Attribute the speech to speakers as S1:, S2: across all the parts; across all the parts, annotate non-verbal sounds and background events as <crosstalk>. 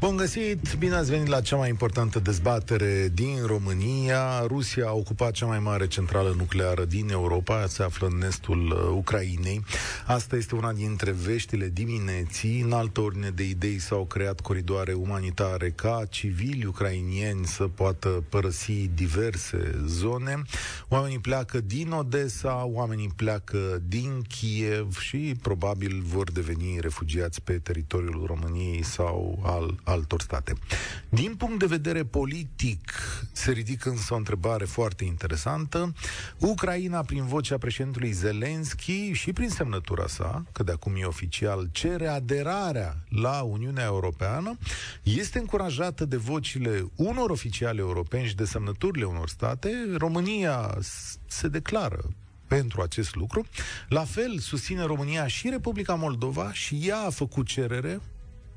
S1: Bun găsit! Bine ați venit la cea mai importantă dezbatere din România. Rusia a ocupat cea mai mare centrală nucleară din Europa, se află în estul uh, Ucrainei. Asta este una dintre veștile dimineții. În altă ordine de idei s-au creat coridoare umanitare ca civili ucrainieni să poată părăsi diverse zone. Oamenii pleacă din Odessa, oamenii pleacă din Kiev și probabil vor deveni refugiați pe teritoriul României sau al altor state. Din punct de vedere politic, se ridică însă o întrebare foarte interesantă. Ucraina, prin vocea președintelui Zelensky și prin semnătura sa, că de acum e oficial, cere aderarea la Uniunea Europeană, este încurajată de vocile unor oficiali europeni și de semnăturile unor state. România se declară pentru acest lucru. La fel susține România și Republica Moldova și ea a făcut cerere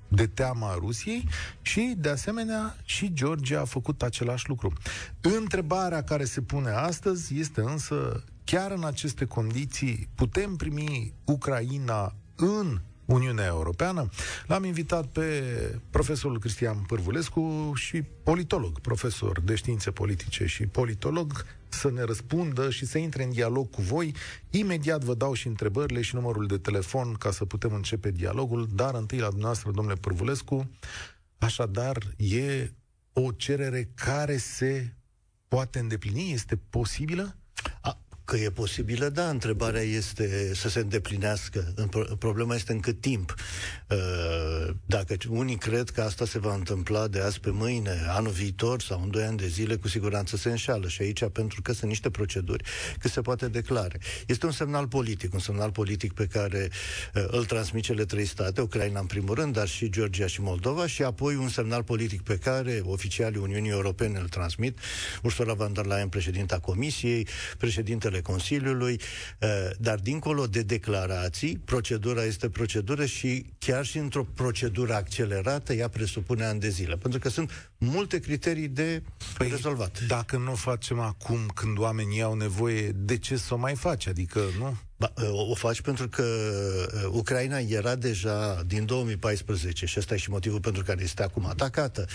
S1: de teama Rusiei și, de asemenea, și Georgia a făcut același lucru. Întrebarea care se pune astăzi este însă, chiar în aceste condiții, putem primi Ucraina în Uniunea Europeană. L-am invitat pe profesorul Cristian Pârvulescu și politolog, profesor de științe politice și politolog, să ne răspundă și să intre în dialog cu voi. Imediat vă dau și întrebările și numărul de telefon ca să putem începe dialogul, dar întâi la dumneavoastră, domnule Pârvulescu, așadar e o cerere care se poate îndeplini? Este posibilă?
S2: A, Că e posibilă, da, întrebarea este să se îndeplinească. Problema este în cât timp. Uh, dacă unii cred că asta se va întâmpla de azi pe mâine, anul viitor sau în doi ani de zile, cu siguranță se înșală. Și aici, pentru că sunt niște proceduri, că se poate declare. Este un semnal politic, un semnal politic pe care uh, îl transmit cele trei state, Ucraina în primul rând, dar și Georgia și Moldova, și apoi un semnal politic pe care oficialii Uniunii Europene îl transmit, Ursula von der Leyen, președinta Comisiei, președintele ale Consiliului, uh, dar dincolo de declarații, procedura este procedură și chiar și într-o procedură accelerată, ea presupune ani de zile, pentru că sunt multe criterii de păi, rezolvat.
S1: Dacă nu o facem acum, când oamenii au nevoie, de ce să o mai faci? Adică, nu?
S2: Ba, ă, o faci pentru că ă, Ucraina era deja din 2014 și ăsta e și motivul pentru care este acum atacată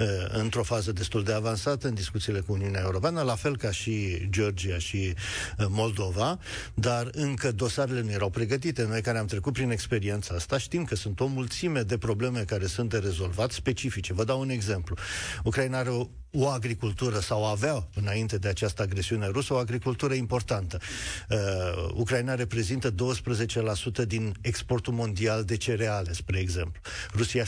S2: ă, într-o fază destul de avansată în discuțiile cu Uniunea Europeană, la fel ca și Georgia și Moldova, dar încă dosarele nu erau pregătite. Noi care am trecut prin experiența asta știm că sunt o mulțime de probleme care sunt de rezolvat specifice. Vă dau un exemplu. Ucraina are o o agricultură sau aveau înainte de această agresiune rusă o agricultură importantă. Uh, Ucraina reprezintă 12% din exportul mondial de cereale, spre exemplu. Rusia 17%.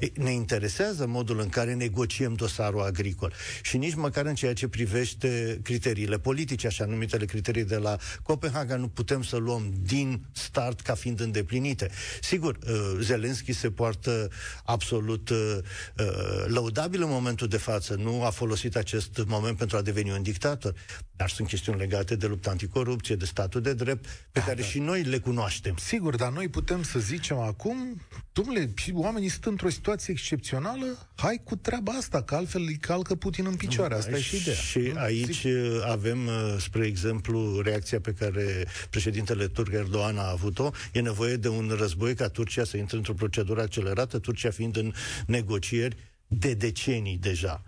S2: E, ne interesează modul în care negociem dosarul agricol și nici măcar în ceea ce privește criteriile politice, așa numitele criterii de la Copenhaga, nu putem să luăm din start ca fiind îndeplinite. Sigur, uh, Zelenski se poartă absolut uh, uh lăudabil în momentul momentul de față nu a folosit acest moment pentru a deveni un dictator, dar sunt chestiuni legate de lupta anticorupție, de statul de drept, pe da, care da. și noi le cunoaștem.
S1: Sigur, dar noi putem să zicem acum, domnule, oamenii sunt într-o situație excepțională, hai cu treaba asta, că altfel îi calcă Putin în picioare. Asta e și ideea.
S2: Și nu? aici Zic. avem, uh, spre exemplu, reacția pe care președintele turc Erdogan a avut-o. E nevoie de un război ca Turcia să intre într-o procedură accelerată, Turcia fiind în negocieri de decenii deja?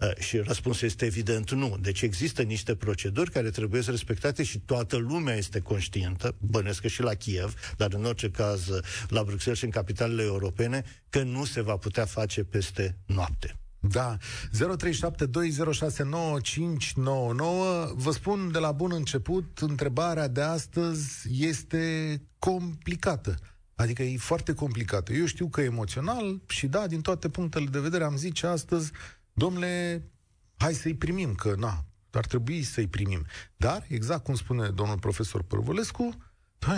S2: Uh, și răspunsul este evident nu. Deci există niște proceduri care trebuie să respectate și toată lumea este conștientă, bănesc că și la Kiev, dar în orice caz la Bruxelles și în capitalele europene, că nu se va putea face peste noapte.
S1: Da, 0372069599 Vă spun de la bun început, întrebarea de astăzi este complicată. Adică e foarte complicată. Eu știu că e emoțional și da, din toate punctele de vedere am zice astăzi, domnule, hai să-i primim, că na, ar trebui să-i primim. Dar, exact cum spune domnul profesor Părvulescu,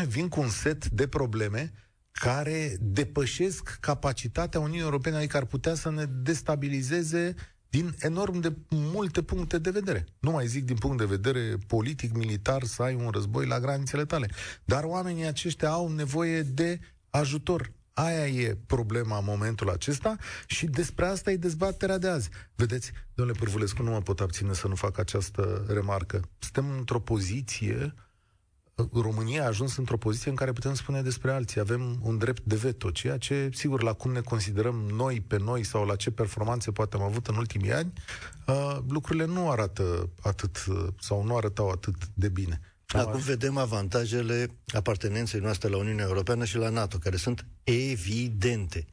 S1: vin cu un set de probleme care depășesc capacitatea Uniunii Europene, adică ar putea să ne destabilizeze din enorm de multe puncte de vedere. Nu mai zic din punct de vedere politic, militar, să ai un război la granițele tale. Dar oamenii aceștia au nevoie de ajutor. Aia e problema în momentul acesta și despre asta e dezbaterea de azi. Vedeți, domnule Pârvulescu, nu mă pot abține să nu fac această remarcă. Suntem într-o poziție România a ajuns într-o poziție în care putem spune despre alții. Avem un drept de veto, ceea ce, sigur, la cum ne considerăm noi pe noi sau la ce performanțe poate am avut în ultimii ani, uh, lucrurile nu arată atât sau nu arătau atât de bine.
S2: Acum vedem avantajele apartenenței noastre la Uniunea Europeană și la NATO, care sunt evidente.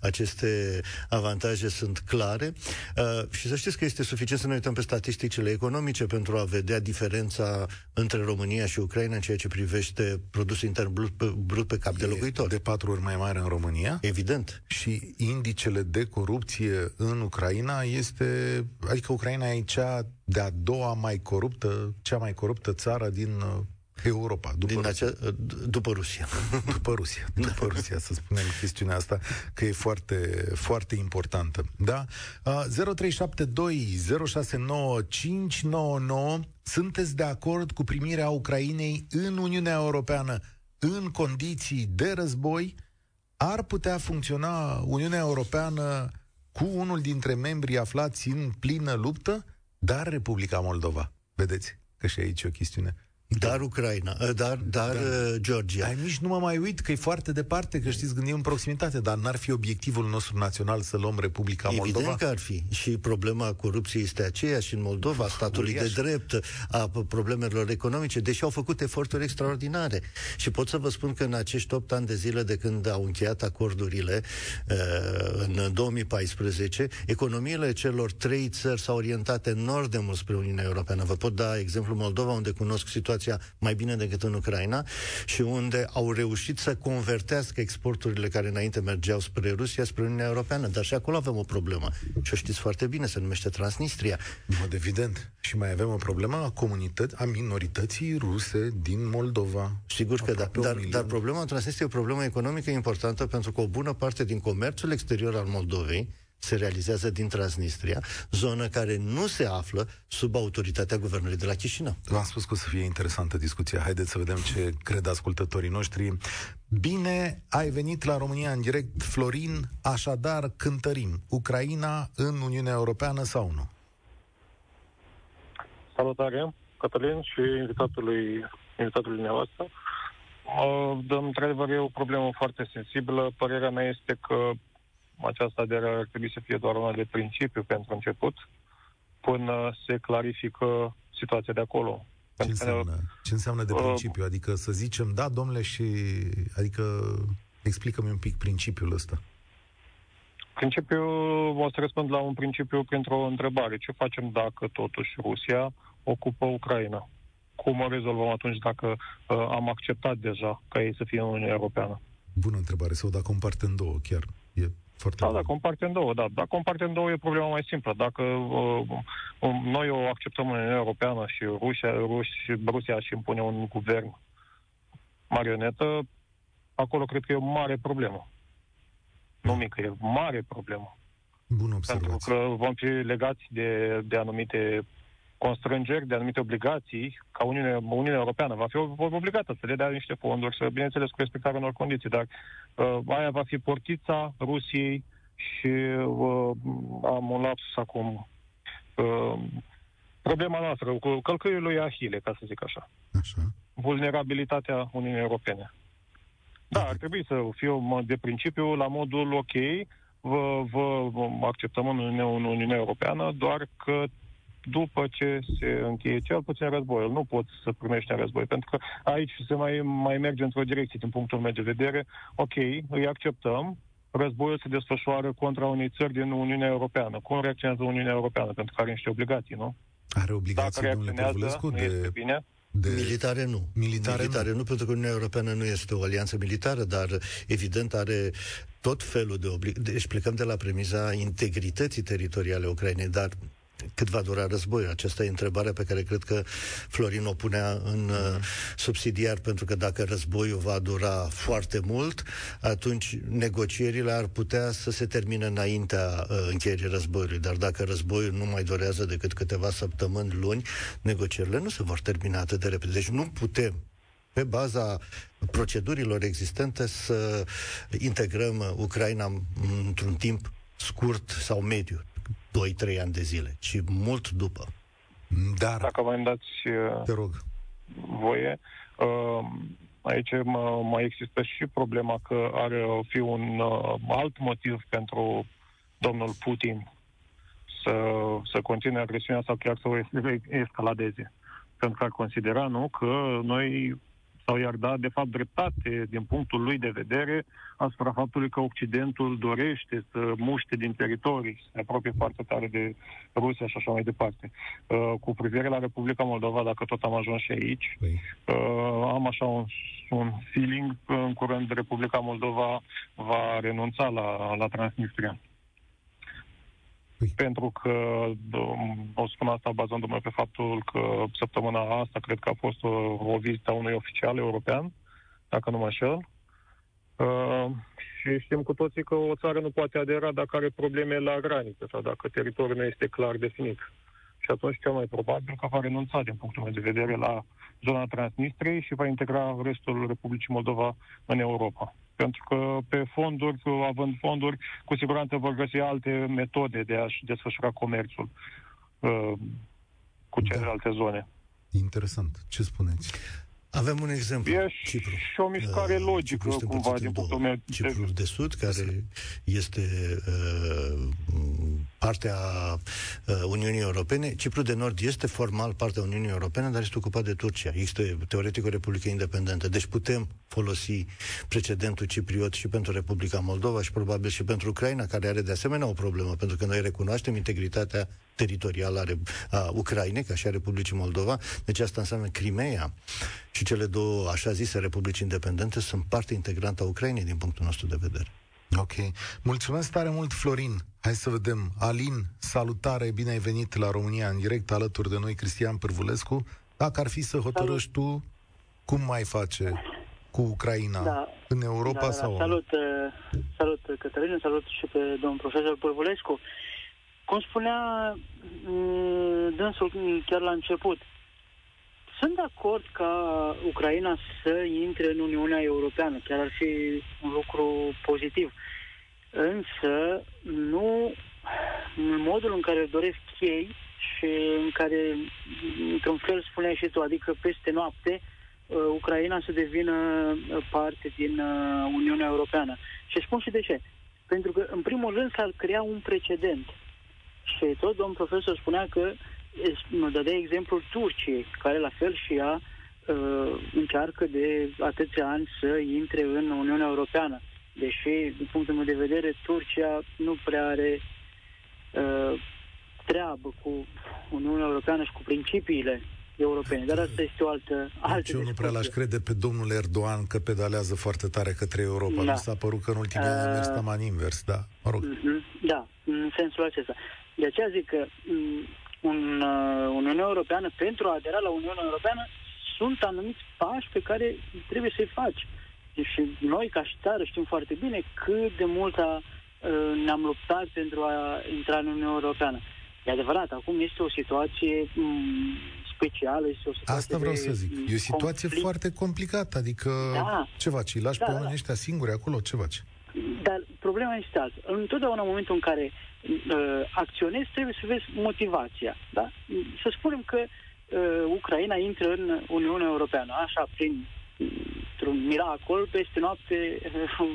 S2: Aceste avantaje sunt clare uh, și să știți că este suficient să ne uităm pe statisticile economice pentru a vedea diferența între România și Ucraina în ceea ce privește produsul intern brut pe, brut pe cap e de locuitor.
S1: De patru ori mai mare în România.
S2: Evident.
S1: Și indicele de corupție în Ucraina este, adică Ucraina e cea de-a doua mai coruptă, cea mai coruptă țară din uh, Europa,
S2: după Din Rusia. Acea, uh, după Rusia. <laughs>
S1: după Rusia, după Rusia, să spunem chestiunea asta, că e foarte, foarte importantă. Da? Uh, 0372 069 599 Sunteți de acord cu primirea Ucrainei în Uniunea Europeană în condiții de război? Ar putea funcționa Uniunea Europeană cu unul dintre membrii aflați în plină luptă? Dar Republica Moldova, vedeți că și aici e o chestiune
S2: dar Ucraina, ă, dar, dar da. Ă, Georgia.
S1: Ai nici nu mă mai uit că e foarte departe, că știți, gândim în proximitate, dar n-ar fi obiectivul nostru național să luăm Republica
S2: Evident
S1: Moldova?
S2: Evident că ar fi. Și problema corupției este aceeași în Moldova, statului Uriaș. de drept, a problemelor economice, deși au făcut eforturi extraordinare. Și pot să vă spun că în acești 8 ani de zile de când au încheiat acordurile ă, în 2014, economiile celor trei țări s-au orientat enorm de mult spre Uniunea Europeană. Vă pot da exemplu Moldova, unde cunosc situația situația mai bine decât în Ucraina și unde au reușit să convertească exporturile care înainte mergeau spre Rusia, spre Uniunea Europeană. Dar și acolo avem o problemă. Și o știți foarte bine, se numește Transnistria.
S1: În mod evident. Și mai avem o problemă a comunității, a minorității ruse din Moldova.
S2: Sigur că da. Dar, dar problema Transnistriei e o problemă economică importantă pentru că o bună parte din comerțul exterior al Moldovei se realizează din Transnistria, zonă care nu se află sub autoritatea guvernului de la Chișinău.
S1: V-am spus că o să fie interesantă discuția. Haideți să vedem ce cred ascultătorii noștri. Bine ai venit la România în direct, Florin. Așadar, cântărim. Ucraina în Uniunea Europeană sau nu?
S3: Salutare, Cătălin și invitatului, invitatului dumneavoastră. Uh, într-adevăr, e o problemă foarte sensibilă. Părerea mea este că această aderare ar trebui să fie doar una de principiu pentru început, până se clarifică situația de acolo.
S1: Ce înseamnă, ce înseamnă de uh, principiu? Adică să zicem, da, domnule, și... Adică explică-mi un pic principiul ăsta.
S3: Principiul, o să răspund la un principiu printr-o întrebare. Ce facem dacă totuși Rusia ocupă Ucraina? Cum o rezolvăm atunci dacă uh, am acceptat deja ca ei să fie în Uniunea Europeană?
S1: Bună întrebare, sau dacă împarte în două, chiar. E foarte
S3: da, dacă împarte în două, da. Dacă împarte în două e problema mai simplă. Dacă uh, um, noi o acceptăm în Uniunea Europeană și Rusia, Rus, Rusia și impune un guvern marionetă, acolo cred că e o mare problemă. Nu mică, e o mare problemă.
S1: Bună observație.
S3: Pentru că vom fi legați de, de anumite constrângeri, de anumite obligații, ca Uniunea, Uniunea Europeană va fi obligată să le dea niște fonduri, să, bineînțeles, cu respectarea unor condiții, dar uh, aia va fi portița Rusiei și uh, am un lapsus acum. Uh, problema noastră, cu călcâiul lui Ahile, ca să zic așa.
S1: Așa.
S3: Vulnerabilitatea Uniunii Europene. Da, ar trebui să fiu de principiu la modul ok, vă, vă acceptăm în Uniunea, în Uniunea Europeană, doar că după ce se încheie cel puțin războiul. Nu poți să primești în război, pentru că aici se mai, mai merge într-o direcție din punctul meu de vedere. Ok, îi acceptăm, războiul se desfășoară contra unei țări din Uniunea Europeană. Cum reacționează Uniunea Europeană? Pentru că are niște obligații, nu?
S1: Are obligații, Dacă domnule Păvulescu, de...
S2: Bine, de... Militare nu.
S1: Militare,
S2: militare nu. nu, pentru că Uniunea Europeană nu este o alianță militară, dar evident are tot felul de obligații. Deci plecăm de la premiza integrității teritoriale Ucrainei, dar cât va dura războiul? Aceasta e întrebarea pe care cred că Florin o punea în uh, subsidiar, pentru că dacă războiul va dura foarte mult, atunci negocierile ar putea să se termine înaintea uh, încheierii războiului. Dar dacă războiul nu mai durează decât câteva săptămâni, luni, negocierile nu se vor termina atât de repede. Deci nu putem pe baza procedurilor existente să integrăm Ucraina într-un timp scurt sau mediu. 2-3 ani de zile, ci mult după.
S1: Dar,
S3: Dacă vă dați
S1: te rog.
S3: voie, Uh, aici mai există și problema că are fi un uh, alt motiv pentru domnul Putin să, să continue agresiunea sau chiar să o escaladeze. Pentru că ar considera, nu, că noi sau i-ar da, de fapt, dreptate din punctul lui de vedere asupra faptului că Occidentul dorește să muște din teritorii, să se apropie foarte tare de Rusia și așa mai departe. Uh, cu privire la Republica Moldova, dacă tot am ajuns și aici, păi. uh, am așa un, un feeling că în curând Republica Moldova va renunța la, la Transnistria. Păi. Pentru că, o spun asta bazându-mă pe faptul că săptămâna asta cred că a fost o, o vizită a unui oficial european, dacă nu mă înșel. Uh, și știm cu toții că o țară nu poate adera dacă are probleme la graniță sau dacă teritoriul nu este clar definit. Și atunci, cel mai probabil că va renunța, din punctul meu de vedere, la zona Transnistriei și va integra restul Republicii Moldova în Europa. Pentru că pe fonduri, având fonduri, cu siguranță vor găsi alte metode de a-și desfășura comerțul uh, cu da. celelalte da. zone.
S1: Interesant. Ce spuneți?
S2: Avem un exemplu.
S3: E Cipru. și o mișcare uh, logică, Cipru cumva, din punctul meu.
S2: Ciprul de Sud, care este uh, partea uh, Uniunii Europene. Ciprul de Nord este formal partea Uniunii Europene, dar este ocupat de Turcia. Există teoretic o Republică independentă. Deci putem folosi precedentul cipriot și pentru Republica Moldova și probabil și pentru Ucraina, care are de asemenea o problemă, pentru că noi recunoaștem integritatea teritorială a, a Ucrainei, ca și a Republicii Moldova. Deci asta înseamnă Crimea și cele două, așa zise, republici independente sunt parte integrantă a Ucrainei din punctul nostru de vedere.
S1: Ok. Mulțumesc tare mult, Florin. Hai să vedem. Alin, salutare, bine ai venit la România în direct, alături de noi, Cristian Pârvulescu. Dacă ar fi să hotărăști tu, cum mai face cu Ucraina? Da. În Europa da, da, sau...
S4: Salut, uh, salut Cătălin, salut și pe domnul profesor Pârvulescu. Cum spunea uh, dânsul chiar la început, sunt de acord ca Ucraina să intre în Uniunea Europeană, chiar ar fi un lucru pozitiv. Însă, nu în modul în care doresc ei și în care, într-un fel spuneai și tu, adică peste noapte, uh, Ucraina să devină parte din uh, Uniunea Europeană. Și spun și de ce. Pentru că, în primul rând, s-ar crea un precedent. Și tot domnul profesor spunea că mă dădea exemplul Turciei, care la fel și ea uh, încearcă de atâția ani să intre în Uniunea Europeană. Deși, din punctul meu de vedere, Turcia nu prea are uh, treabă cu Uniunea Europeană și cu principiile europene. Dar asta este o altă, altă deci
S1: eu nu prea l-aș crede pe domnul Erdogan că pedalează foarte tare către Europa. Da. Mi s-a părut că în ultimii uh, ani a mers taman invers, da. Mă rog.
S4: Uh-huh. Da, în sensul acesta. De aceea zic că mm, un, uh, Uniunea Europeană, pentru a adera la Uniunea Europeană, sunt anumiți pași pe care trebuie să-i faci. Și noi, ca și țară, știm foarte bine cât de mult a, uh, ne-am luptat pentru a intra în Uniunea Europeană. E adevărat, acum este o situație m- mm, specială, este o situație
S1: Asta vreau să zic. E o situație conflict. foarte complicată, adică da. ce faci? Îi lași da, pe oamenii da. ăștia singuri acolo? Ce faci?
S4: Dar problema este alta. Întotdeauna în momentul în care uh, acționezi, trebuie să vezi motivația. Da? Să spunem că uh, Ucraina intră în Uniunea Europeană, așa, prin un miracol, peste noapte uh,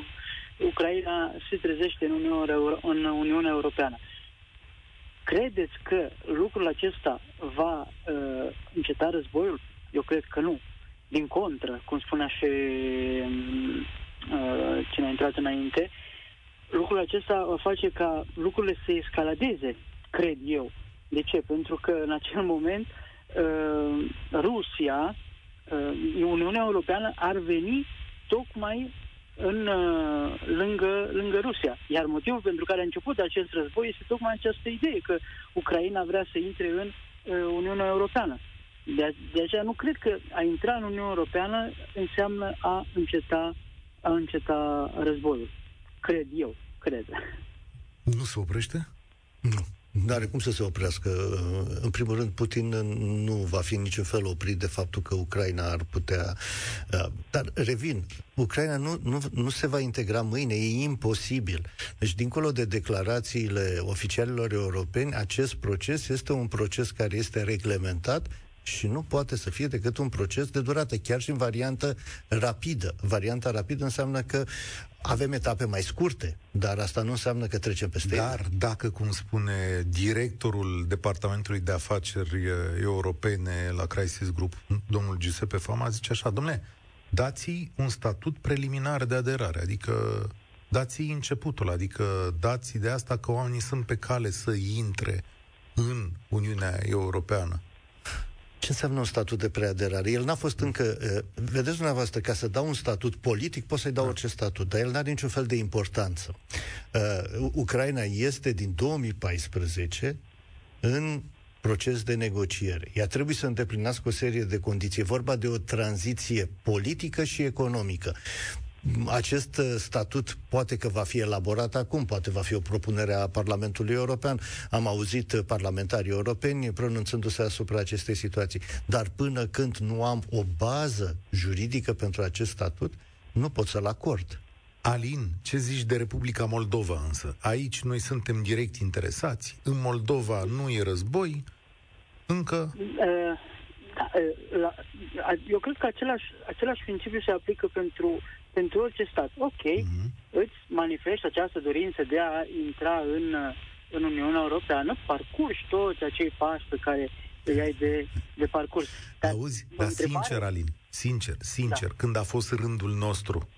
S4: Ucraina se trezește în Uniunea, Euro- în Uniunea Europeană. Credeți că lucrul acesta va uh, înceta războiul? Eu cred că nu. Din contră, cum spunea și uh, cine a intrat înainte, lucrul acesta va face ca lucrurile să escaladeze, cred eu. De ce? Pentru că în acel moment uh, Rusia, uh, Uniunea Europeană ar veni tocmai în, uh, lângă, lângă Rusia. Iar motivul pentru care a început acest război este tocmai această idee că Ucraina vrea să intre în uh, Uniunea Europeană. De, de aceea nu cred că a intra în Uniunea Europeană înseamnă a înceta, a înceta războiul. Cred eu, cred.
S1: Nu se oprește?
S2: Nu. Nu are cum să se oprească. În primul rând, Putin nu va fi niciun fel oprit de faptul că Ucraina ar putea... Uh, dar revin, Ucraina nu, nu, nu se va integra mâine, e imposibil. Deci, dincolo de declarațiile oficialilor europeni, acest proces este un proces care este reglementat și nu poate să fie decât un proces de durată, chiar și în variantă rapidă. Varianta rapidă înseamnă că avem etape mai scurte, dar asta nu înseamnă că trecem peste
S1: Dar
S2: ele.
S1: dacă, cum spune directorul Departamentului de Afaceri eh, Europene la Crisis Group, domnul Giuseppe Fama, zice așa, domnule, dați un statut preliminar de aderare, adică dați începutul, adică dați de asta că oamenii sunt pe cale să intre în Uniunea Europeană.
S2: Ce înseamnă un statut de preaderare? El n-a fost încă... Uh, vedeți dumneavoastră, ca să dau un statut politic, pot să-i dau da. orice statut, dar el n-are niciun fel de importanță. Uh, Ucraina este din 2014 în proces de negociere. Ea trebuie să îndeplinească o serie de condiții. E vorba de o tranziție politică și economică. Acest uh, statut poate că va fi elaborat acum, poate va fi o propunere a Parlamentului European. Am auzit uh, parlamentarii europeni pronunțându-se asupra acestei situații. Dar până când nu am o bază juridică pentru acest statut, nu pot să-l acord.
S1: Alin, ce zici de Republica Moldova însă? Aici noi suntem direct interesați. În Moldova nu e război, încă... Uh,
S4: da, uh, la, eu cred că același, același principiu se aplică pentru pentru orice stat. Ok, uh-huh. îți manifesti această dorință de a intra în, în Uniunea Europeană, parcurgi toți acei pași pe care îi ai de, de parcurs.
S1: Dar, Auzi, dar întrebare... sincer, Alin, sincer, sincer, da. când a fost rândul nostru,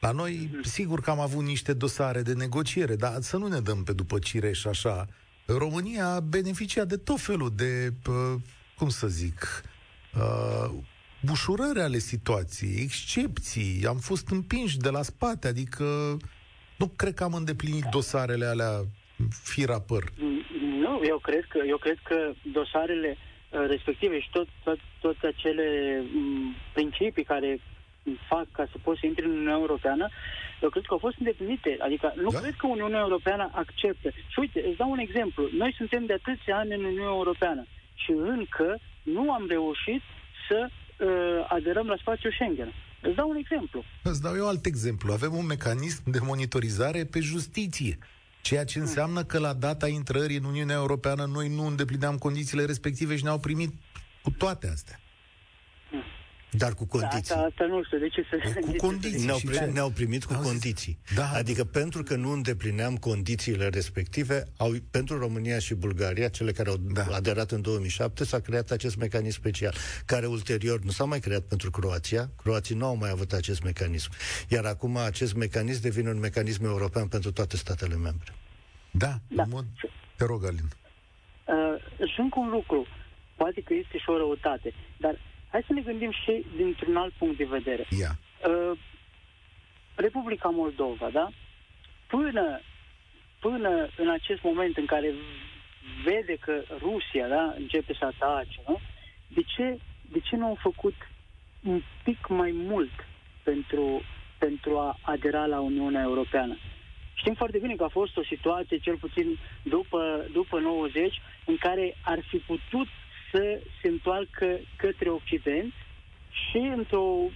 S1: la noi, uh-huh. sigur că am avut niște dosare de negociere, dar să nu ne dăm pe după cireș așa. România a beneficiat de tot felul de, cum să zic, uh, bușurări ale situației, excepții, am fost împinși de la spate, adică nu cred că am îndeplinit dosarele alea fira păr.
S4: Nu, eu cred că, eu cred că dosarele uh, respective și tot, tot, tot acele m, principii care fac ca să poți să intri în Uniunea Europeană, eu cred că au fost îndeplinite. Adică nu da? cred că Uniunea Europeană acceptă. Și uite, îți dau un exemplu. Noi suntem de atâția ani în Uniunea Europeană și încă nu am reușit să uh, aderăm la spațiul Schengen. Îți dau un exemplu.
S1: Îți dau eu alt exemplu. Avem un mecanism de monitorizare pe justiție. Ceea ce înseamnă că la data intrării în Uniunea Europeană noi nu îndeplineam condițiile respective și ne-au primit cu toate astea.
S2: Dar cu condiții.
S4: Da, asta, asta nu știu, de ce să...
S1: Cu condiții.
S2: Ne-au, primit, ne-au primit cu condiții. Da. Adică pentru că nu îndeplineam condițiile respective, au, pentru România și Bulgaria, cele care au da. aderat în 2007, s-a creat acest mecanism special, care ulterior nu s-a mai creat pentru Croația. Croații nu au mai avut acest mecanism. Iar acum acest mecanism devine un mecanism european pentru toate statele membre.
S1: Da, da. mod... Te rog, Alin.
S4: Uh, și încă un lucru. Poate că este și o răutate, dar Hai să ne gândim și dintr-un alt punct de vedere.
S1: Yeah.
S4: Uh, Republica Moldova, da? Până, până în acest moment în care vede că Rusia da, începe să atace, nu? De, ce, de ce nu au făcut un pic mai mult pentru, pentru a adera la Uniunea Europeană? Știm foarte bine că a fost o situație, cel puțin după, după 90, în care ar fi putut să se întoarcă către Occident și, într-o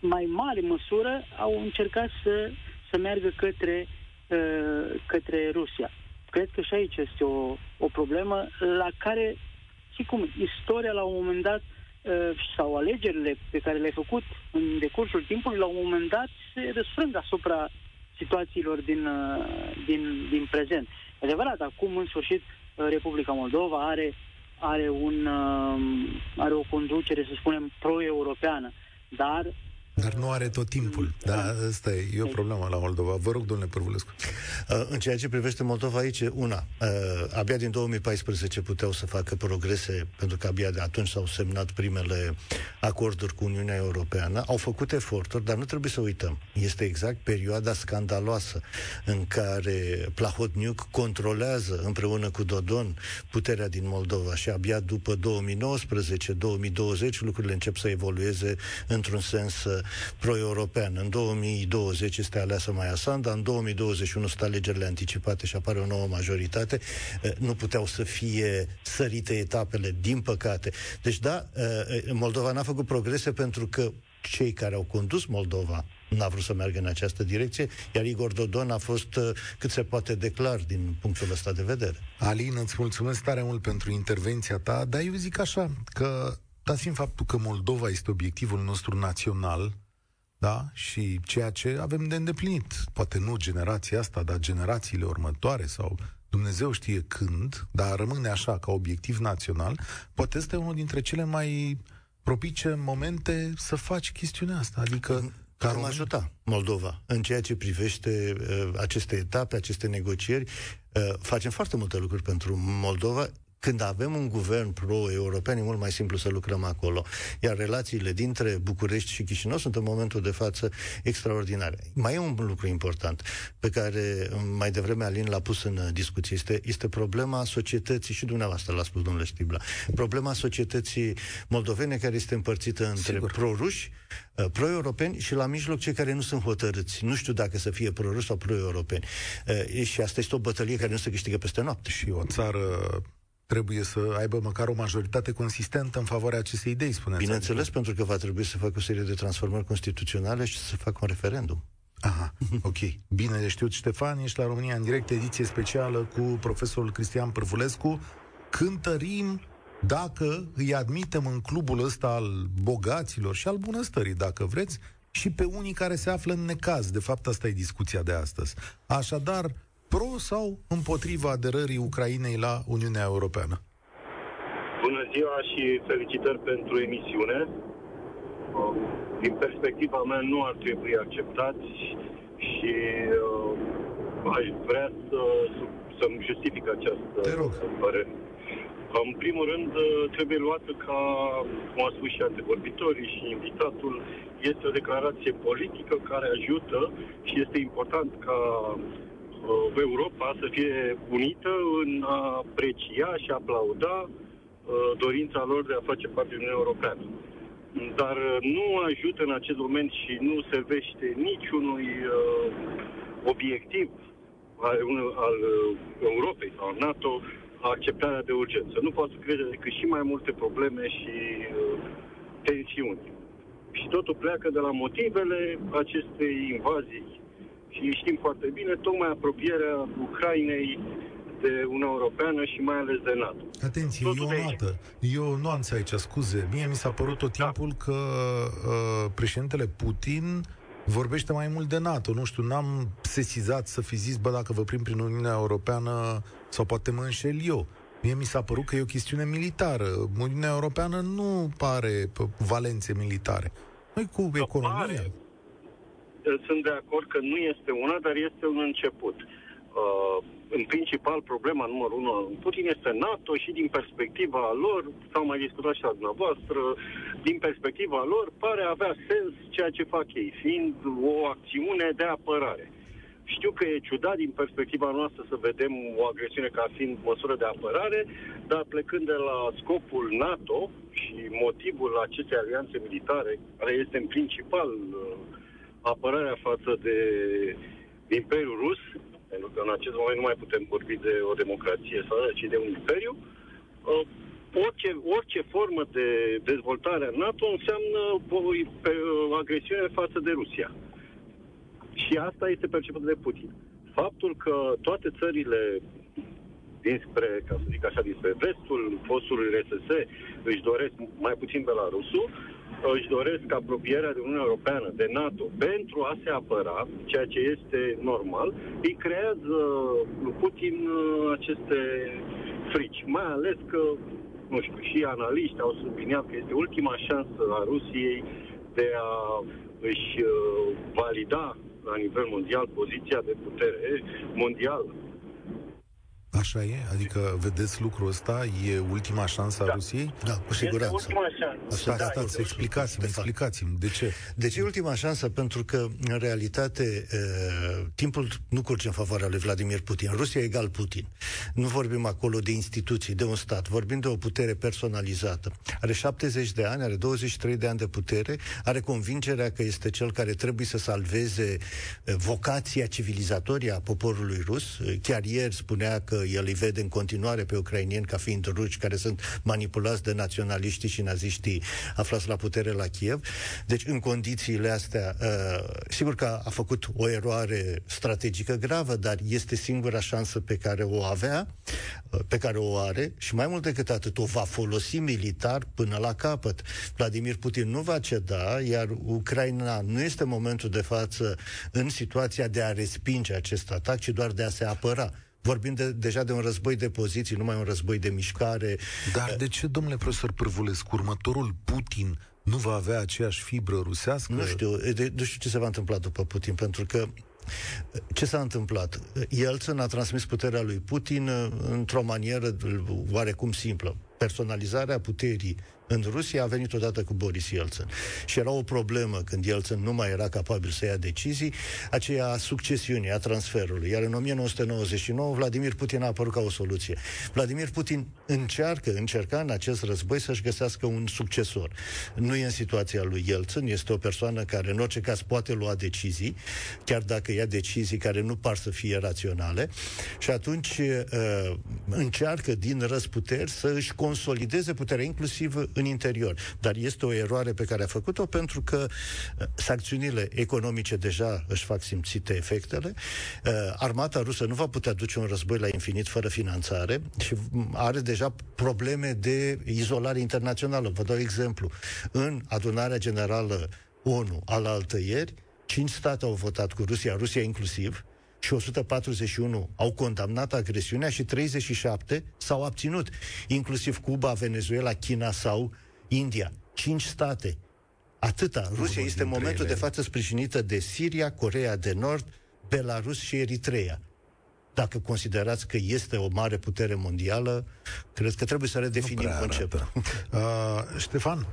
S4: mai mare măsură, au încercat să, să meargă către, uh, către Rusia. Cred că și aici este o, o problemă la care, și cum, istoria la un moment dat uh, sau alegerile pe care le-ai făcut în decursul timpului, la un moment dat se răsfrâng asupra situațiilor din, uh, din, din prezent. Adevărat, acum, în sfârșit, Republica Moldova are are, un, uh, are o conducere, să spunem, pro-europeană, dar
S1: dar nu are tot timpul. Da, asta e, e o problemă la Moldova. Vă rog, domnule Părvulescu.
S2: Uh, în ceea ce privește Moldova aici, una, uh, abia din 2014 puteau să facă progrese, pentru că abia de atunci s-au semnat primele acorduri cu Uniunea Europeană. Au făcut eforturi, dar nu trebuie să uităm. Este exact perioada scandaloasă în care Plahotniuc controlează împreună cu Dodon puterea din Moldova și abia după 2019-2020 lucrurile încep să evolueze într-un sens uh, pro-european. În 2020 este aleasă Maia Sanda, în 2021 sunt alegerile anticipate și apare o nouă majoritate. Eh, nu puteau să fie sărite etapele, din păcate. Deci da, eh, Moldova n-a făcut progrese pentru că cei care au condus Moldova n-a vrut să meargă în această direcție, iar Igor Dodon a fost uh, cât se poate declar din punctul ăsta de vedere.
S1: Alin, îți mulțumesc tare mult pentru intervenția ta, dar eu zic așa, că dați fiind faptul că Moldova este obiectivul nostru național, da? Și ceea ce avem de îndeplinit, poate nu generația asta, dar generațiile următoare sau Dumnezeu știe când, dar rămâne așa ca obiectiv național, poate este unul dintre cele mai propice momente să faci chestiunea asta. Adică
S2: care Vom ajuta Moldova în ceea ce privește uh, aceste etape, aceste negocieri. Uh, facem foarte multe lucruri pentru Moldova, când avem un guvern pro-european, e mult mai simplu să lucrăm acolo. Iar relațiile dintre București și Chișinău sunt în momentul de față extraordinare. Mai e un lucru important pe care mai devreme Alin l-a pus în discuție. Este, este problema societății, și dumneavoastră l-a spus domnule Stibla, problema societății moldovene care este împărțită între Sigur. pro-ruși, uh, pro-europeni și la mijloc cei care nu sunt hotărâți. Nu știu dacă să fie pro-ruși sau pro-europeni. Uh, și asta este o bătălie care nu se câștigă peste noapte.
S1: Și o țară trebuie să aibă măcar o majoritate consistentă în favoarea acestei idei, spuneți.
S2: Bineînțeles, adică... pentru că va trebui să facă o serie de transformări constituționale și să facă un referendum.
S1: Aha, ok. Bine de știut, Ștefan, ești la România în direct, ediție specială cu profesorul Cristian Părvulescu. Cântărim dacă îi admitem în clubul ăsta al bogaților și al bunăstării, dacă vreți, și pe unii care se află în necaz. De fapt, asta e discuția de astăzi. Așadar, pro sau împotriva aderării Ucrainei la Uniunea Europeană?
S5: Bună ziua și felicitări pentru emisiune. Din perspectiva mea nu ar trebui acceptați și uh, aș vrea să, să-mi justific această părere. În primul rând, uh, trebuie luată ca, cum a spus și antevorbitorii și invitatul, este o declarație politică care ajută și este important ca uh, Europa să fie unită în a aprecia și aplauda uh, dorința lor de a face parte din Uniunea Europeană. Dar uh, nu ajută în acest moment și nu servește niciunui uh, obiectiv al, al uh, Europei sau NATO acceptarea de urgență. Nu poate să crede decât și mai multe probleme și uh, tensiuni. Și totul pleacă de la motivele acestei invazii și știm foarte bine, tocmai apropierea Ucrainei de Uniunea Europeană și mai ales de NATO.
S1: Atenție, Totul e o notă. E o nuanță aici, scuze. Mie mi s-a părut tot da. timpul da. că uh, președintele Putin vorbește mai mult de NATO. Nu știu, n-am sesizat să fi zis, bă, dacă vă prim prin Uniunea Europeană sau poate mă înșel eu. Mie mi s-a părut că e o chestiune militară. Uniunea Europeană nu pare valențe militare. Noi cu economia... Pare
S5: sunt de acord că nu este una, dar este un început. Uh, în principal, problema numărul unu Putin este NATO și din perspectiva lor, s-au mai discutat și la dumneavoastră, din perspectiva lor pare avea sens ceea ce fac ei, fiind o acțiune de apărare. Știu că e ciudat din perspectiva noastră să vedem o agresiune ca fiind măsură de apărare, dar plecând de la scopul NATO și motivul acestei alianțe militare, care este în principal uh, apărarea față de Imperiul Rus, pentru că în acest moment nu mai putem vorbi de o democrație sau ci de un imperiu, uh, orice, orice formă de dezvoltare a NATO înseamnă o agresiune față de Rusia. Și asta este percepută de Putin. Faptul că toate țările dinspre, ca să zic așa, dinspre vestul fostului RSS își doresc mai puțin Belarusul, își doresc apropierea de Uniunea Europeană, de NATO, pentru a se apăra, ceea ce este normal, îi creează Putin uh, aceste frici. Mai ales că, nu știu, și analiști au subliniat că este ultima șansă a Rusiei de a își uh, valida la nivel mondial poziția de putere mondială
S1: Așa e? Adică vedeți lucrul ăsta? E ultima șansă a da. Rusiei?
S2: Da, cu siguranță. Este
S5: ultima șansă.
S1: Stați, da, stați, explicați-mi, explicați-mi. De ce?
S2: De ce ultima șansă? Pentru că, în realitate, uh, timpul nu curge în favoarea lui Vladimir Putin. Rusia egal Putin. Nu vorbim acolo de instituții, de un stat. Vorbim de o putere personalizată. Are 70 de ani, are 23 de ani de putere, are convingerea că este cel care trebuie să salveze vocația civilizatorie a poporului rus. Chiar ieri spunea că el îi vede în continuare pe ucrainieni ca fiind ruși care sunt manipulați de naționaliștii și naziștii aflați la putere la Kiev. Deci, în condițiile astea, uh, sigur că a făcut o eroare strategică gravă, dar este singura șansă pe care o avea, uh, pe care o are și mai mult decât atât, o va folosi militar până la capăt. Vladimir Putin nu va ceda, iar Ucraina nu este momentul de față în situația de a respinge acest atac, ci doar de a se apăra. Vorbim de, deja de un război de poziții, nu mai un război de mișcare.
S1: Dar de ce, domnule profesor Pârvulescu, următorul Putin nu va avea aceeași fibră rusească?
S2: Nu știu, de, nu știu ce se va întâmpla după Putin, pentru că ce s-a întâmplat? Yeltsin a transmis puterea lui Putin uh, într-o manieră oarecum simplă. Personalizarea puterii în Rusia a venit odată cu Boris Yeltsin. Și era o problemă când Yeltsin nu mai era capabil să ia decizii, aceea a succesiunii, a transferului. Iar în 1999 Vladimir Putin a apărut ca o soluție. Vladimir Putin încearcă, încerca în acest război să-și găsească un succesor. Nu e în situația lui Yeltsin, este o persoană care în orice caz poate lua decizii, chiar dacă ia decizii care nu par să fie raționale, și atunci uh, încearcă din răsputeri să își consolideze puterea, inclusiv în interior. Dar este o eroare pe care a făcut-o pentru că uh, sancțiunile economice deja își fac simțite efectele. Uh, armata rusă nu va putea duce un război la infinit fără finanțare și are deja probleme de izolare internațională. Vă dau exemplu. În adunarea generală ONU al altăieri, cinci state au votat cu Rusia, Rusia inclusiv, și 141 au condamnat agresiunea și 37 s-au abținut, inclusiv Cuba, Venezuela, China sau India. Cinci state. Atâta. Rusia este în momentul ele. de față sprijinită de Siria, Corea de Nord, Belarus și Eritrea. Dacă considerați că este o mare putere mondială, cred că trebuie să redefinim conceptul.
S1: Uh, Ștefan?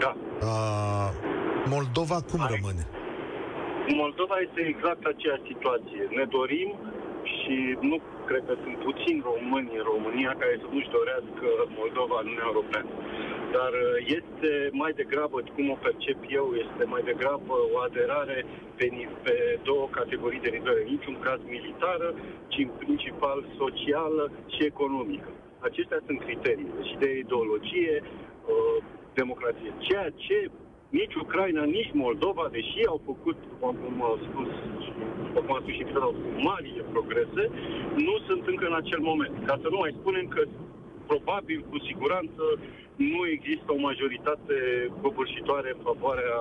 S5: Da.
S1: Uh, Moldova cum Hai. rămâne?
S5: Moldova este exact aceeași situație. Ne dorim și nu cred că sunt puțini români în România care să nu-și dorească Moldova în Uniunea Europeană. Dar uh, este mai degrabă, cum o percep eu, este mai degrabă o aderare pe, pe două categorii de nivel, în niciun caz militară, ci în principal socială și economică. Acestea sunt criteriile și de ideologie, uh, democrație. Ceea ce nici Ucraina, nici Moldova, deși au făcut, cum am spus, cum am spus și au mari progrese, nu sunt încă în acel moment. Ca să nu mai spunem că probabil, cu siguranță, nu există o majoritate covârșitoare în favoarea,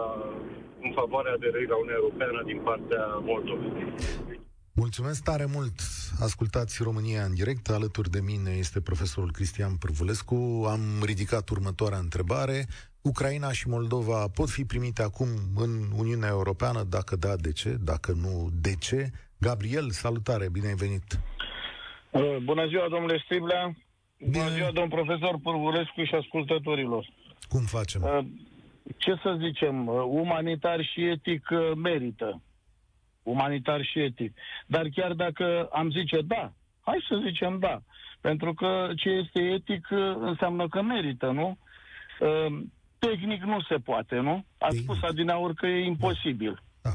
S5: în favoarea aderării la Uniunea Europeană din partea Moldovei.
S1: Mulțumesc tare mult! Ascultați România în direct. Alături de mine este profesorul Cristian Pârvulescu. Am ridicat următoarea întrebare. Ucraina și Moldova pot fi primite acum în Uniunea Europeană? Dacă da, de ce? Dacă nu, de ce? Gabriel, salutare, bine ai venit!
S6: Uh, bună ziua, domnule Striblea! Bine. Bună ziua, domn profesor Pârvulescu și ascultătorilor!
S1: Cum facem? Uh,
S6: ce să zicem, uh, umanitar și etic merită. Umanitar și etic. Dar chiar dacă am zice da, hai să zicem da. Pentru că ce este etic înseamnă că merită, nu? Tehnic nu se poate, nu? A tehnic. spus Adinaur că e imposibil.
S1: Da.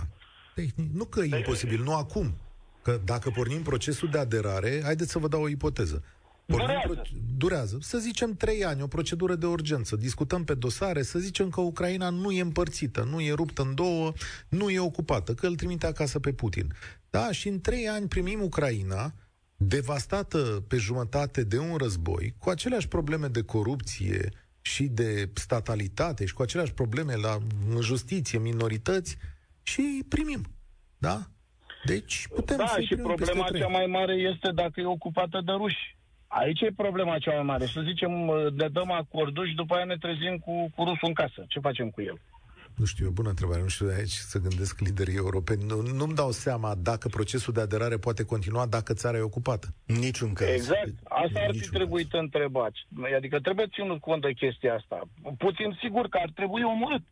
S1: Tehnic. Nu că e imposibil, nu acum. Că dacă pornim procesul de aderare, haideți să vă dau o ipoteză.
S6: Pornim durează.
S1: Pro- durează. Să zicem trei ani, o procedură de urgență. Discutăm pe dosare, să zicem că Ucraina nu e împărțită, nu e ruptă în două, nu e ocupată, că îl trimite acasă pe Putin. Da, și în trei ani primim Ucraina, devastată pe jumătate de un război, cu aceleași probleme de corupție, și de statalitate și cu aceleași probleme la justiție, minorități și primim. Da? Deci putem
S6: da,
S1: să
S6: și problema cea mai mare este dacă e ocupată de ruși. Aici e problema cea mai mare. Să zicem, ne dăm acordul și după aia ne trezim cu, cu rusul în casă. Ce facem cu el?
S1: Nu știu, e o bună întrebare. Nu știu de aici să gândesc liderii europeni. Nu, nu-mi dau seama dacă procesul de aderare poate continua dacă țara e ocupată.
S2: Niciun caz.
S6: Exact. Asta ar fi trebuit caz. întrebat. Adică trebuie ținut cont de chestia asta. Puțin sigur că ar trebui omorât.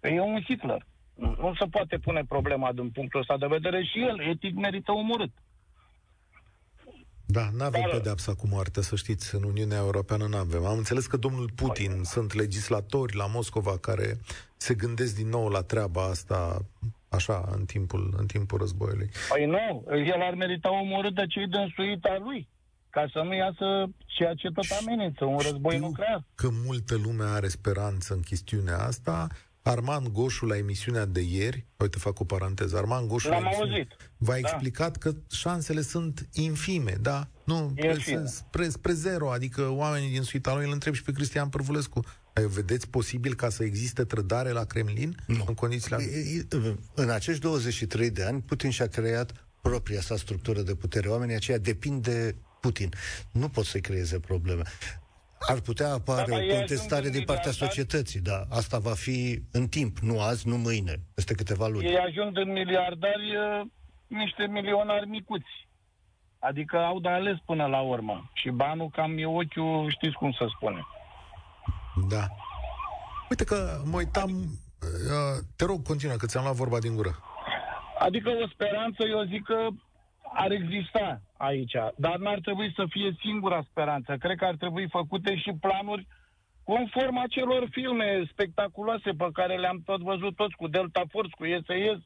S6: E un Hitler. Nu se poate pune problema din punctul ăsta de vedere și el, etic, merită omorât.
S1: Da, nu avem Dar... pedepsa cu moartea, să știți, în Uniunea Europeană nu avem. Am înțeles că domnul Putin, Păi, sunt legislatori la Moscova care se gândesc din nou la treaba asta așa, în timpul, în timpul războiului.
S6: Păi nu, el ar merita omorât de cei din suita lui. ca să nu iasă ceea ce tot amenință, un război
S1: Știu
S6: nuclear.
S1: că multă lume are speranță în chestiunea asta. Armand Goșu la emisiunea de ieri, uite fac o paranteză, Armand Goșu
S6: L-am
S1: la emisiunea-
S6: auzit.
S1: v-a
S6: Da.
S1: explicat că șansele sunt infime, da? Nu,
S6: Infime.
S1: spre, spre, spre zero, adică oamenii din suita lui îl întreb și pe Cristian Părvulescu. Ai, vedeți posibil ca să existe trădare la Kremlin
S2: Nu.
S1: în condițiile
S2: E- e- În acești 23 de ani, Putin și-a creat propria sa structură de putere. Oamenii aceia depind de Putin. Nu pot să-i creeze probleme. Ar putea apare
S6: Da, dar
S2: o
S6: ei
S2: contestare
S6: ajung
S2: din
S6: în
S2: partea
S6: miliardari.
S2: societății, dar asta va fi în timp, nu azi, nu mâine, peste câteva luni.
S6: Ei ajung în miliardari uh, niște milionari micuți. Adică au de ales până la urmă. Și banul cam e ochiul, știți cum să spune.
S1: Da. Uite că mă uitam... Uh, te rog, continuă, că ți-am luat vorba din gură.
S6: Adică o speranță, eu zic că ar exista aici, dar n-ar trebui să fie singura speranță. Cred că ar trebui făcute și planuri conform acelor filme spectaculoase pe care le-am tot văzut toți, cu Delta Force, cu SAS,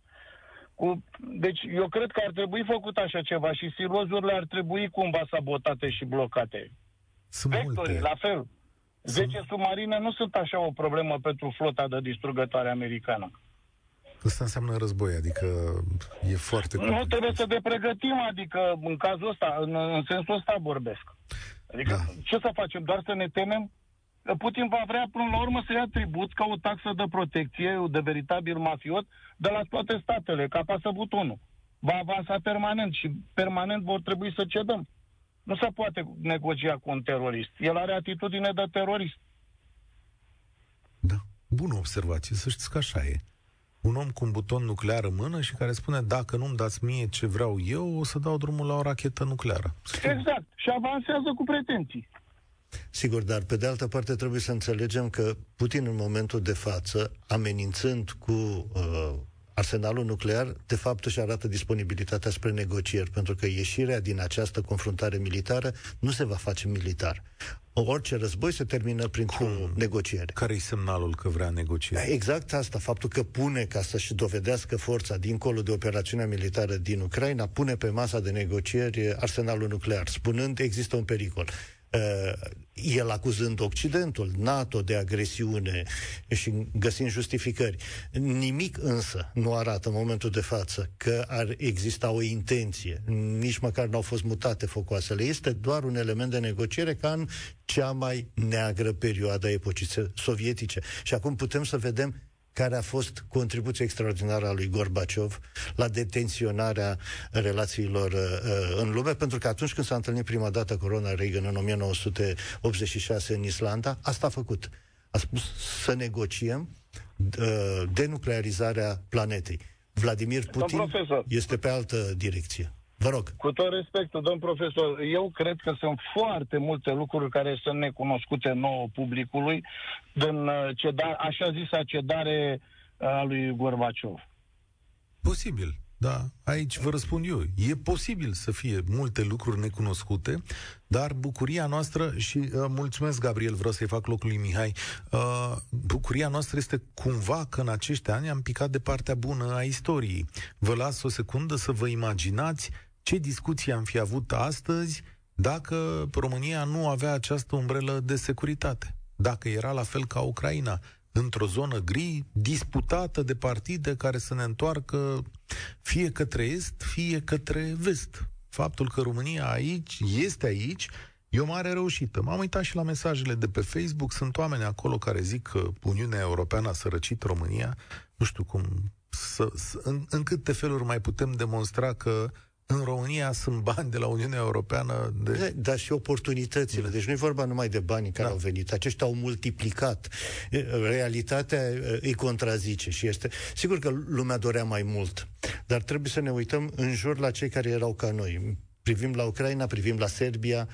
S6: cu... Deci eu cred că ar trebui făcut așa ceva și silozurile ar trebui cumva sabotate și blocate.
S1: Sunt
S6: Vectorii,
S1: multe.
S6: la fel. 10 submarine nu sunt așa o problemă pentru flota de distrugătoare americană.
S1: Asta înseamnă război, adică e foarte...
S6: Nu trebuie să ne pregătim, adică în cazul ăsta, în, în sensul ăsta vorbesc. Adică
S1: Da.
S6: da. ce să facem? Doar să ne temem? Putin va vrea până la urmă să ia tribut ca o taxă de protecție de veritabil mafiot de la toate statele, ca pasă butonul. Va avansa permanent și permanent vor trebui să cedăm. Nu se poate negocia cu un terorist. El are atitudine de terorist.
S1: Da. Bună observație, să știți că așa e. Un om cu un buton nuclear în mână și care spune dacă nu-mi dați mie ce vreau eu, o să dau drumul la o rachetă nucleară.
S6: Exact. Și avansează cu pretenții.
S2: Sigur, dar pe de altă parte trebuie să înțelegem că Putin în momentul de față, amenințând cu uh, arsenalul nuclear, de fapt își arată disponibilitatea spre negocieri, pentru că ieșirea din această confruntare militară nu se va face militar. Orice război se termină printr-o negociere.
S1: Care-i semnalul că vrea negocieri?
S2: Exact asta, faptul că pune ca să-și dovedească forța dincolo de operațiunea militară din Ucraina, pune pe masa de negocieri arsenalul nuclear, spunând există un pericol. Uh, el acuzând Occidentul, NATO de agresiune și găsind justificări. Nimic însă nu arată în momentul de față că ar exista o intenție. Nici măcar nu au fost mutate focoasele. Este doar un element de negociere ca în cea mai neagră perioadă a epocii sovietice. Și acum putem să vedem care a fost contribuția extraordinară a lui Gorbaciov la detenționarea relațiilor uh, în lume, pentru că atunci când s-a întâlnit prima dată Corona Reagan în 1986 în Islanda, asta a făcut. A spus să negociem uh, denuclearizarea planetei. Vladimir Putin
S6: profesor.
S2: este pe altă direcție. Vă rog.
S6: Cu tot respectul, domn profesor, eu cred că sunt foarte multe lucruri care sunt necunoscute nouă publicului din uh, ceda, așa zisa cedare uh, a lui Gorbaciov.
S1: Posibil, da. Aici vă răspund eu. E posibil să fie multe lucruri necunoscute, dar bucuria noastră, și uh, mulțumesc, Gabriel, vreau să-i fac locul lui Mihai, uh, bucuria noastră este cumva că în acești ani am picat de partea bună a istoriei. Vă las o secundă să vă imaginați ce discuții am fi avut astăzi dacă România nu avea această umbrelă de securitate. Dacă era la fel ca Ucraina, într-o zonă gri, disputată de partide care să ne întoarcă fie către est, fie către vest. Faptul că România aici, este aici, e o mare reușită. M-am uitat și la mesajele de pe Facebook, sunt oameni acolo care zic că Uniunea Europeană a sărăcit România. Nu știu cum, să, să, în, în câte feluri mai putem demonstra că în România sunt bani de la Uniunea Europeană. De...
S2: Dar și oportunitățile. Deci nu e vorba numai de banii care
S1: Da.
S2: au venit. Aceștia au multiplicat. E, Realitatea e, îi contrazice și este... Sigur că lumea dorea mai mult, dar trebuie să ne uităm în jur la cei care erau ca noi. Privim la Ucraina, privim la Serbia,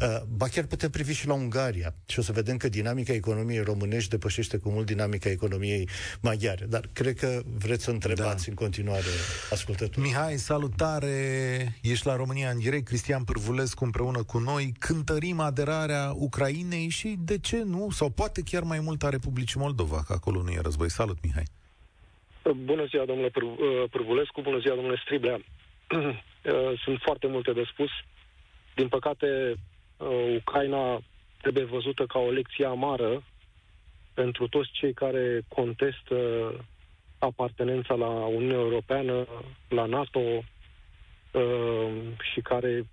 S2: uh, ba chiar putem privi și la Ungaria. Și o să vedem că dinamica economiei românești depășește cu mult dinamica economiei maghiare. Dar cred că vreți să întrebați
S1: Da.
S2: în continuare ascultătorii.
S1: Mihai, salutare! Ești la România în direct, Cristian Pârvulescu împreună cu noi. Cântărim aderarea Ucrainei și, de ce nu, sau poate chiar mai mult a Republicii Moldova, că acolo nu e război. Salut, Mihai!
S7: Bună ziua, domnule Pâr- uh, Pârvulescu, bună ziua, domnule Striblea. <clears throat> Uh, Sunt foarte multe de spus. din păcate, uh, Ucraina trebuie văzută ca o lecție amară pentru toți cei care contestă apartenența la Uniunea Europeană, la NATO uh, și care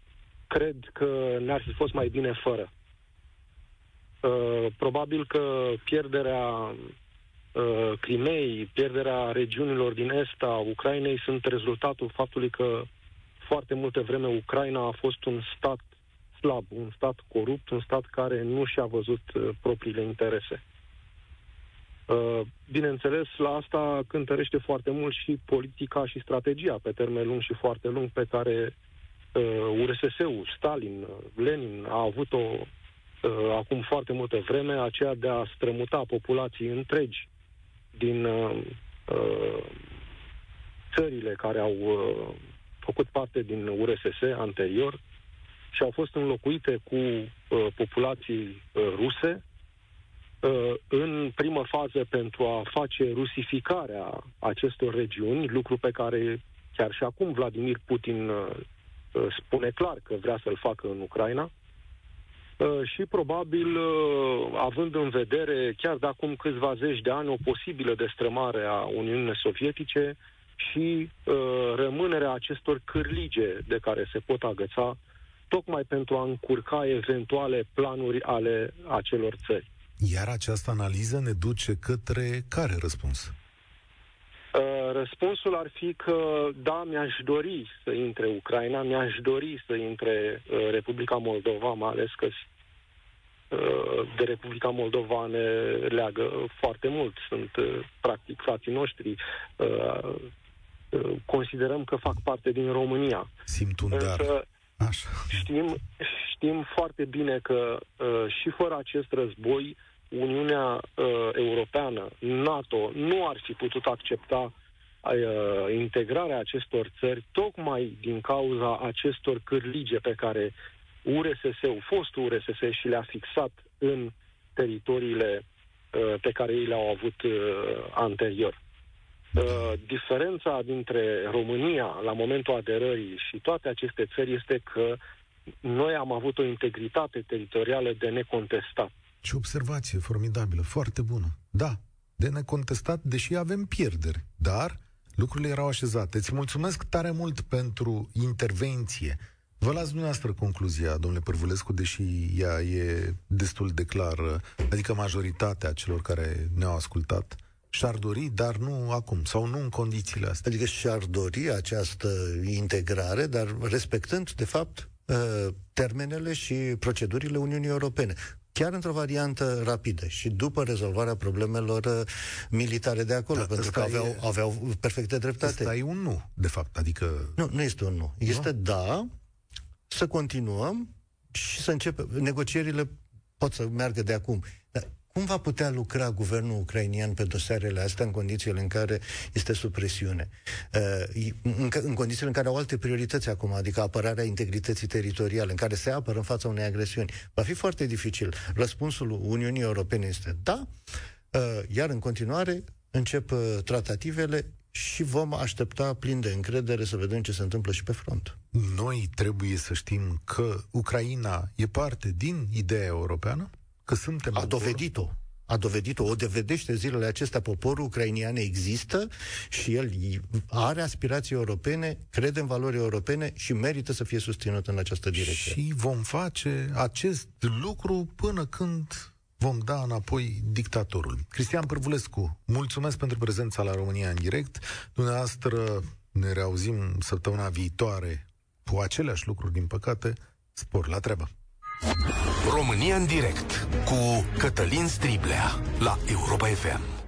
S7: cred că ne-ar fi fost mai bine fără. Uh, probabil că pierderea uh, Crimei, pierderea regiunilor din est a Ucrainei sunt rezultatul faptului că foarte multe vreme Ucraina a fost un stat slab, un stat corupt, un stat care nu și-a văzut uh, propriile interese. Uh, bineînțeles, la asta cântărește foarte mult și politica și strategia pe termen lung și foarte lung pe care uh, URSS-ul, Stalin, Lenin a avut-o uh, acum foarte multă vreme, aceea de a strămuta populații întregi din uh, uh, țările care au uh, făcut parte din URSS anterior și au fost înlocuite cu uh, populații uh, ruse uh, în primă fază pentru a face rusificarea acestor regiuni, lucru pe care chiar și acum Vladimir Putin uh, uh spune clar că vrea să-l facă în Ucraina. Uh, și probabil, uh, având în vedere, chiar de acum câțiva zeci de ani, o posibilă destrămare a Uniunii Sovietice și uh, rămânerea acestor cârlige de care se pot agăța, tocmai pentru a încurca eventuale planuri ale acelor țări.
S1: Iar această analiză ne duce către care răspuns?
S7: Uh, răspunsul ar fi că, da, mi-aș dori să intre Ucraina, mi-aș dori să intre uh, Republica Moldova, mai ales că uh, de Republica Moldova ne leagă foarte mult. Sunt, practic, frații noștri. Considerăm că fac parte din România.
S1: Simt un dar. Însă, Așa.
S7: Știm, știm foarte bine că și fără acest război, Uniunea uh, Europeană, NATO, nu ar fi putut accepta uh, integrarea acestor țări tocmai din cauza acestor cârlige pe care URSS-ul, fostul URSS și le-a fixat în teritoriile uh, pe care ei le-au avut uh, anterior. Uh, diferența dintre România la momentul aderării și toate aceste țări este că noi am avut o integritate teritorială de necontestat.
S1: Ce observație formidabilă, foarte bună. Da, de necontestat, deși avem pierderi, dar lucrurile erau așezate. Îți mulțumesc tare mult pentru intervenție. Vă las dumneavoastră concluzia, domnule Părvulescu, deși ea e destul de clară, adică majoritatea celor care ne-au ascultat și-ar dori, dar nu acum, sau nu în condițiile astea.
S2: Adică și-ar dori această integrare, dar respectând, de fapt, uh, termenele și procedurile Uniunii Europene chiar într-o variantă rapidă și după rezolvarea problemelor uh, militare de acolo, da, pentru că aveau, e, aveau perfecte dreptate.
S1: Asta e un nu, de fapt, adică...
S2: Nu, nu este un nu. Este nu? da, să continuăm și să începem. Negocierile pot să meargă de acum. Dar cum va putea lucra guvernul ucrainian pe dosarele astea în condițiile în care este sub presiune? Uh, în, în condițiile în care au alte priorități acum, adică apărarea integrității teritoriale, în care se apără în fața unei agresiuni. Va fi foarte dificil. Răspunsul Uniunii Europene este da, uh, iar în continuare încep uh, tratativele și vom aștepta plin de încredere să vedem ce se întâmplă și pe front.
S1: Noi trebuie să știm că Ucraina e parte din ideea europeană? Că suntem
S2: A dovedit-o. A dovedit-o, o dovedește zilele acestea, poporul ucrainian există și el are aspirații europene, crede în valori europene și merită să fie susținut în această direcție.
S1: Și vom face acest lucru până când vom da înapoi dictatorul. Cristian Pârvulescu, mulțumesc pentru prezența la România în direct. Dumneavoastră ne reauzim săptămâna viitoare cu aceleași lucruri, din păcate. Spor la treabă!
S8: România în direct cu Cătălin Striblea la Europa FM.